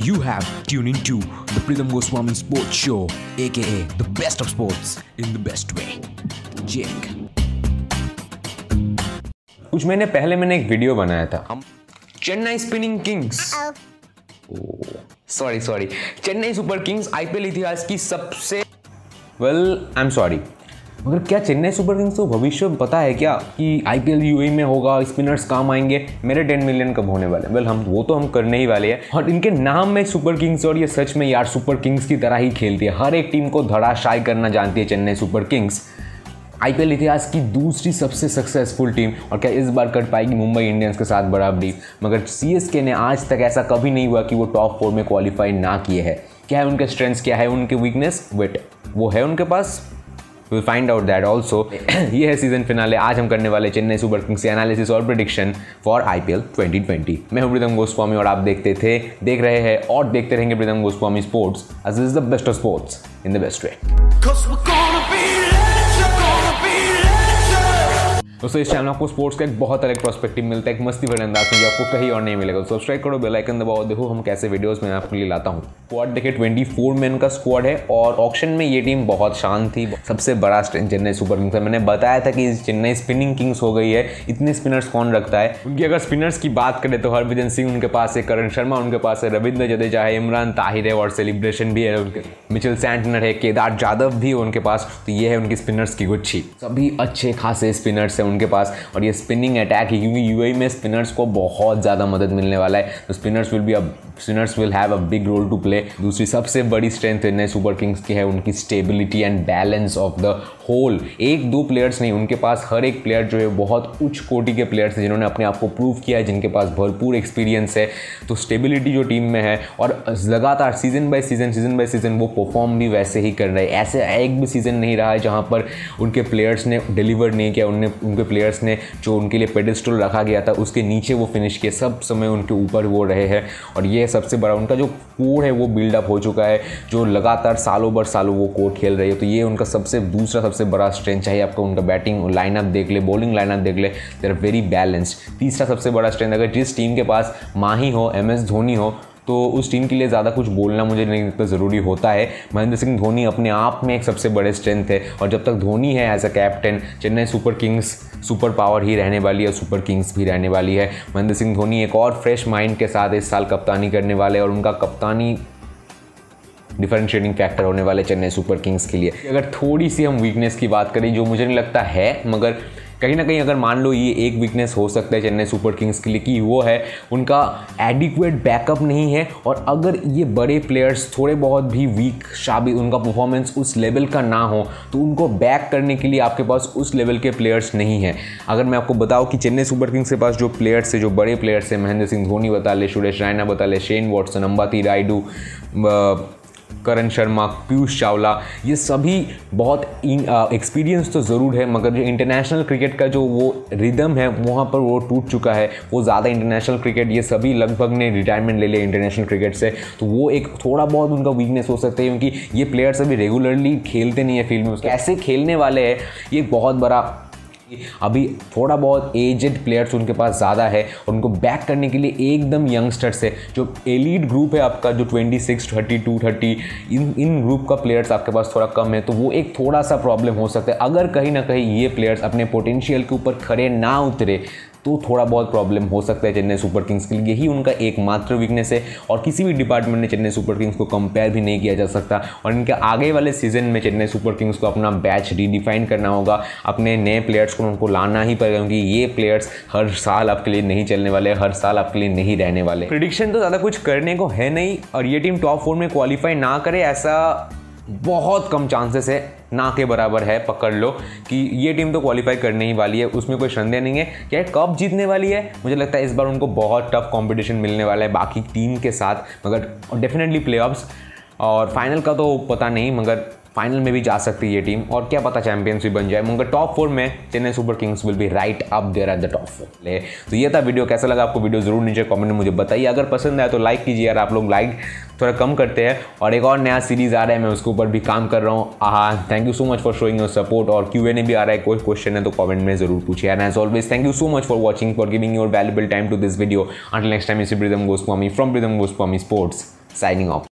You have tuned into the Pritham Goswami Sports Show, aka the best of sports in the best way. Jake. कुछ महीने पहले मैंने एक video बनाया था हम Chennai spinning Kings sorry sorry Chennai Super Kings IPL इतिहास की सबसे वेल आई एम सॉरी मगर क्या चेन्नई सुपर किंग्स को भविष्य पता है क्या कि आईपीएल यूएई में होगा, स्पिनर्स काम आएँगे, मेरे टेन मिलियन कब होने वाले? वेल हम, वो तो हम करने ही वाले हैं। और इनके नाम में सुपर किंग्स और ये सच में यार सुपर किंग्स की तरह ही खेलती है। हर एक टीम को धड़ाशाई करना जानती है चेन्नई सुपर किंग्स। आईपीएल इतिहास की दूसरी सबसे सक्सेसफुल टीम और क्या इस बार कर पाएगी मुंबई इंडियंस के साथ बराबरी मगर सीएसके ने आज तक ऐसा कभी नहीं हुआ कि वो टॉप फोर में क्वालिफाई ना किए हैं। क्या है उनके स्ट्रेंथ्स क्या है उनके वीकनेस वेट वो है उनके पास? Will find out that also ये है सीज़न फिनाले आज हम करने वाले चेन्नई सुपर किंग्स की एनालिसिस और prediction for I P L twenty twenty मैं हूँ प्रीतम गोस्वामी और आप देखते थे देख रहे हैं और देखते रहेंगे Pritam Goswami Sports Edge is the best of sports in the best way दोस्तों, इस चैनल आपको स्पोर्ट्स का एक बहुत अलग प्रोस्पेक्टिव मिलता है, एक मस्ती भरे अंदाज में जो आपको कहीं और नहीं मिलेगा। तो सब्सक्राइब करो बेल आइकन दबाओ, देखो हम कैसे वीडियोस में आपके लिए लाता हूँ। स्क्वाड देखिए 24 मैन का स्क्वाड है और ऑक्शन में ये टीम बहुत शांत थी, सबसे बड़ा स्ट्रेंथ चेन्नई सुपर किंग्स है मैंने बताया था कि चेन्नई स्पिनिंग किंग्स हो गई है, इतने स्पिनर्स कौन रखता है? उनकी अगर स्पिनर्स की बात करें तो हरभजन सिंह उनके पास है, करण शर्मा उनके पास है, रविंद्र जडेजा है, इमरान ताहिर है और सेलिब्रेशन भी है। उनके मिचल सैंटनर है, केदार जादव भी उनके पास तो ये है उनकी स्पिनर्स की गुच्छी। सभी अच्छे खासे स्पिनर्स हैं उनके पास और ये स्पिनिंग अटैक है, क्योंकि यू में स्पिनर्स को बहुत ज़्यादा मदद मिलने वाला है। तो spinners will be a spinners will have a big role to play दूसरी सबसे बड़ी स्ट्रेंथ चेन्नई सुपर किंग्स की है, उनकी stability and balance of the whole एक, दो प्लेयर्स नहीं, उनके पास हर एक प्लेयर जो है, बहुत उच्च कोटि के प्लेयर्स हैं, जिन्होंने अपने आप को प्रूव किया है, जिनके पास भरपूर एक्सपीरियंस है। तो स्टेबिलिटी जो टीम में है, और लगातार season by season season by season वो परफॉर्म भी वैसे ही कर रहे हैं। ऐसे एक भी सीज़न नहीं रहा है जहाँ पर उनके प्लेयर्स ने डिलीवर नहीं किया, उनने, उनके प्लेयर्स ने जो उनके लिए पेडिस्टल रखा गया था, उसके नीचे वो फिनिश किए। सब समय उनके ऊपर वो रहे हैं, और ये सबसे बड़ा, उनका जो कोर है वो बिल्डअप हो चुका है, जो लगातार सालों भर सालों वो कोर खेल रही है। तो ये उनका सबसे, दूसरा सबसे बड़ा स्ट्रेंथ चाहिए आपको, उनका बैटिंग लाइनअप देख ले बॉलिंग लाइनअप देख ले देर वेरी बैलेंस्ड तीसरा सबसे बड़ा स्ट्रेंथ अगर जिस टीम के पास माही हो एम एस धोनी हो तो उस टीम के लिए ज़्यादा कुछ बोलना मुझे नहीं लगता ज़रूरी होता है। महेंद्र सिंह धोनी अपने आप में एक सबसे बड़े स्ट्रेंथ है और जब तक धोनी है as a captain Chennai Super Kings super power ही रहने वाली है सुपर किंग्स भी रहने वाली है। महेंद्र सिंह धोनी एक और फ्रेश माइंड के साथ इस साल कप्तानी करने वाले और उनका कप्तानी डिफरेंशिएटिंग फैक्टर होने वाले चेन्नई सुपर किंग्स के लिए। अगर थोड़ी सी हम वीकनेस की बात करें, जो मुझे नहीं लगता है, मगर कहीं ना कहीं अगर मान लो ये एक वीकनेस हो सकता है चेन्नई सुपर किंग्स के लिए कि वो है, उनका एडिक्वेट बैकअप नहीं है और अगर ये बड़े प्लेयर्स थोड़े बहुत भी वीक शाबी, उनका परफॉर्मेंस उस लेवल का ना हो तो उनको बैक करने के लिए आपके पास उस लेवल के प्लेयर्स नहीं है। अगर मैं आपको बताऊँ कि चेन्नई सुपर किंग्स के पास जो प्लेयर्स है, जो बड़े प्लेयर्स हैं, महेंद्र सिंह धोनी बता ले, सुरेश रैना बता ले, शेन वॉटसन, अंबाती रायडू करण शर्मा, पीयूष चावला, ये सभी बहुत एक्सपीरियंस तो ज़रूर है, मगर जो इंटरनेशनल क्रिकेट का जो वो रिदम है, वहाँ पर वो टूट चुका है। वो ज़्यादा इंटरनेशनल क्रिकेट ये सभी लगभग ने रिटायरमेंट ले लिया इंटरनेशनल क्रिकेट से। तो वो एक थोड़ा बहुत उनका वीकनेस हो सकता है, क्योंकि ये प्लेयर्स अभी रेगुलरली खेलते नहीं है फ़ील्ड में। कैसे खेलने वाले हैं, ये बहुत बड़ा अभी थोड़ा बहुत एजेड प्लेयर्स उनके पास ज़्यादा है और उनको बैक करने के लिए एकदम यंगस्टर्स है जो एलीड ग्रुप है आपका जो 26, 32, 30 इन इन ग्रुप का प्लेयर्स आपके पास थोड़ा कम है तो वो एक थोड़ा सा प्रॉब्लम हो सकता है। अगर कहीं ना कहीं ये प्लेयर्स अपने पोटेंशियल के ऊपर खड़े ना उतरे तो थोड़ा बहुत प्रॉब्लम हो सकता है चेन्नई सुपर किंग्स के लिए। यही उनका एकमात्र वीकनेस है और किसी भी डिपार्टमेंट में चेन्नई सुपर किंग्स को कंपेयर भी नहीं किया जा सकता। और इनके आगे वाले सीज़न में चेन्नई सुपर किंग्स को अपना बैच रीडिफाइन करना होगा। अपने नए प्लेयर्स को उनको लाना ही पड़ेगा, क्योंकि ये प्लेयर्स हर साल आपके लिए नहीं चलने वाले, हर साल आपके लिए नहीं रहने वाले। प्रिडिक्शन तो ज़्यादा कुछ करने को है नहीं और ये टीम टॉप फोर में क्वालिफाई ना करे ऐसा बहुत कम चांसेस है, ना के बराबर है, पकड़ लो, कि ये टीम तो क्वालिफाई करने ही वाली है, उसमें कोई संदेह नहीं है। क्या कप जीतने वाली है? मुझे लगता है इस बार उनको बहुत टफ कंपटीशन मिलने वाला है बाकी टीम के साथ, मगर डेफिनेटली प्ले और फाइनल का तो पता नहीं, मगर फाइनल में भी जा सकती है ये टीम और क्या पता चैंपियंस भी बन जाए। मगर टॉप फोर में Chennai Super Kings will be right up there at the top four ले। तो ये था वीडियो कैसा लगा आपको वीडियो ज़रूर नीचे कमेंट में मुझे बताइए। अगर पसंद आया तो लाइक कीजिए यार, आप लोग लाइक थोड़ा कम करते हैं। और एक और नया सीरीज़ आ रहा है, मैं उसके ऊपर भी काम कर रहा हूँ। हाँ thank you so much for showing your support और क्यू एन ए भी आ रहा है, कोई क्वेश्चन है तो कमेंट में ज़रूर पूछिए। And as always thank you so much for watching for giving your valuable time to this video until next time इसी Pritam Goswami from Pritam Goswami Sports signing off